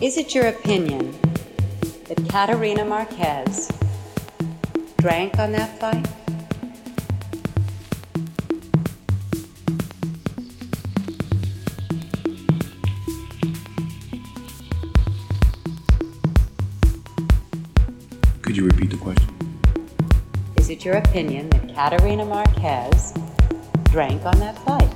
Is it your opinion that Katerina Marquez drank on that flight? Could you repeat the question? Is it your opinion that Katerina Marquez drank on that flight?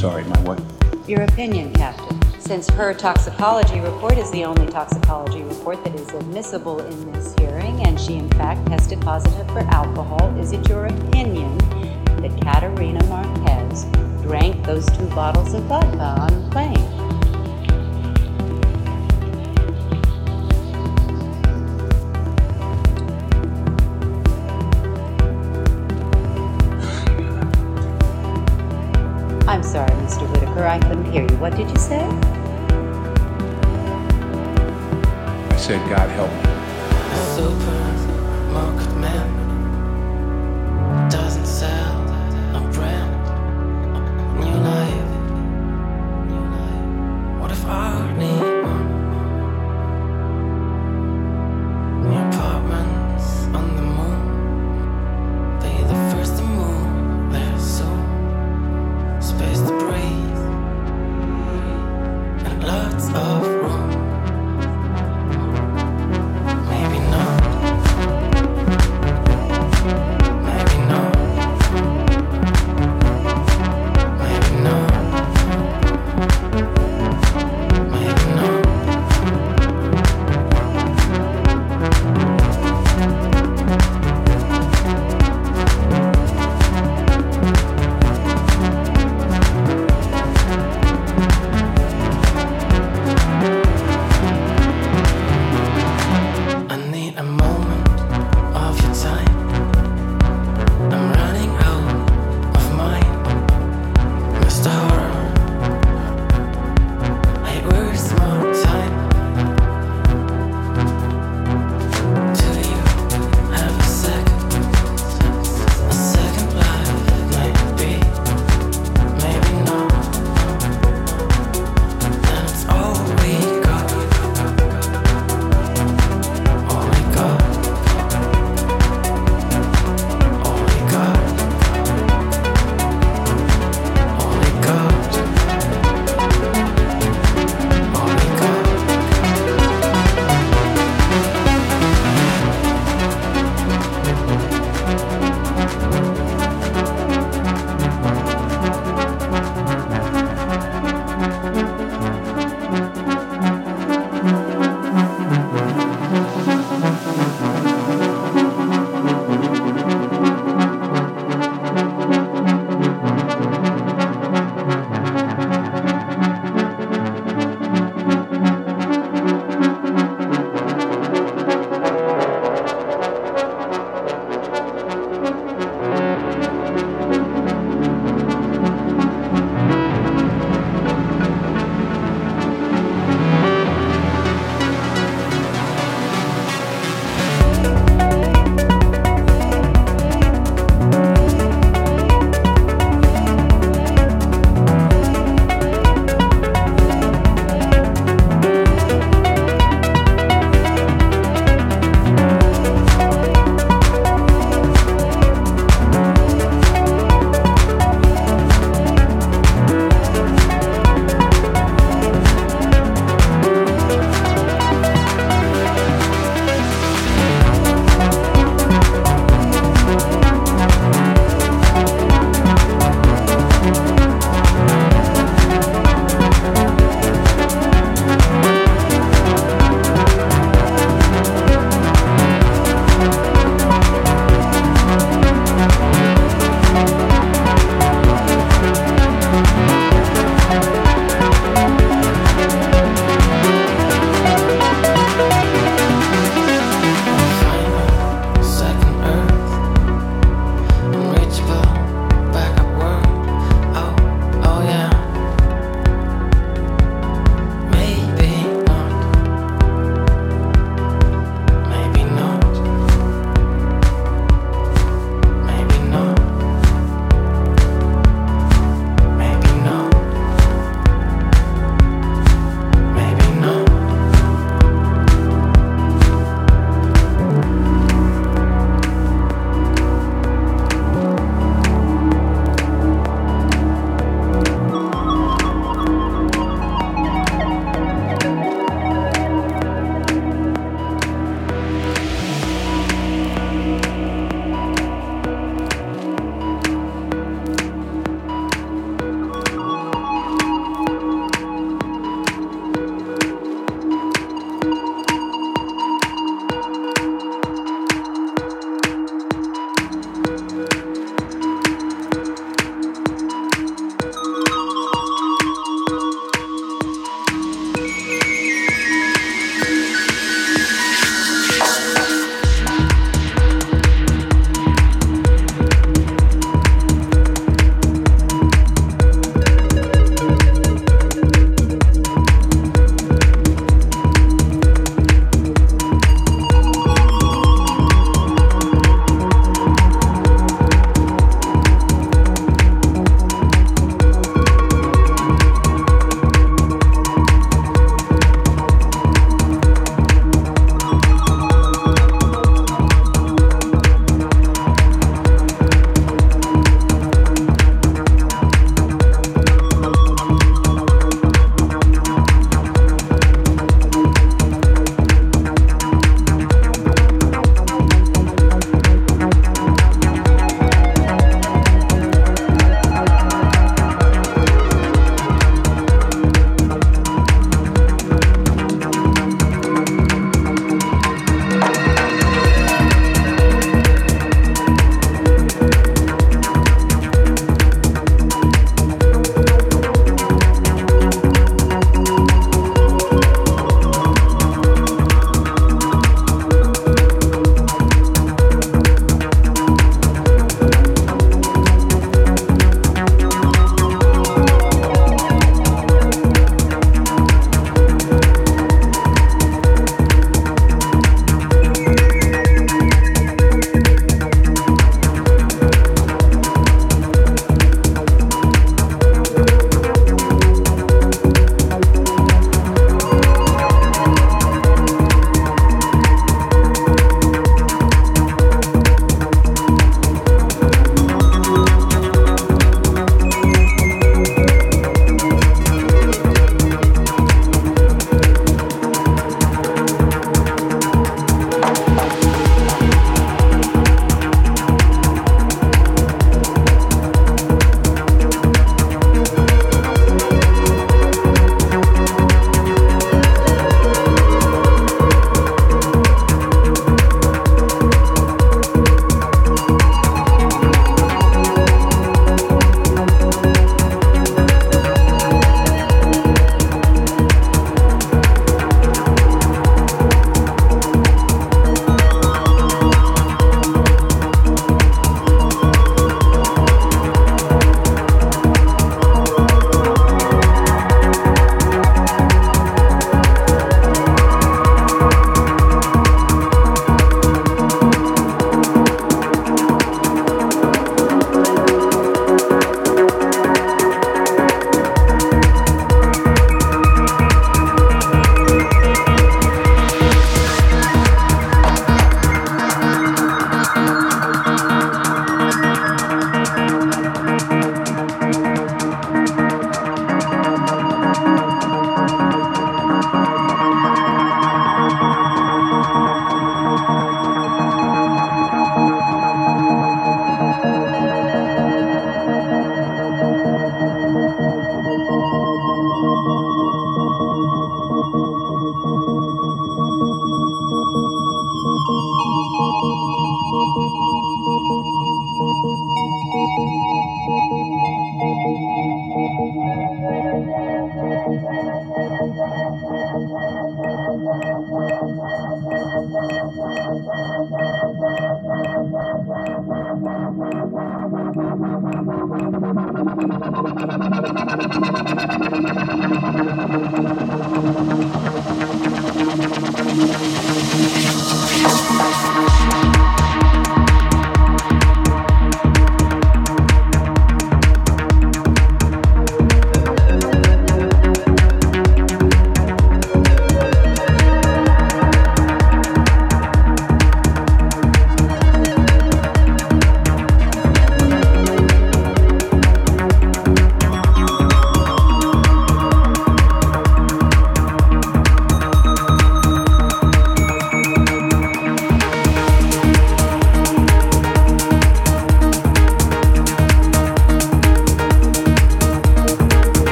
Sorry, my what? Your opinion, Captain. Since her toxicology report is the only toxicology report that is admissible in this hearing, and she in fact tested positive for alcohol, is it your opinion that Katerina Marquez drank those two bottles of vodka on the plane? What did you say? I said, God help me.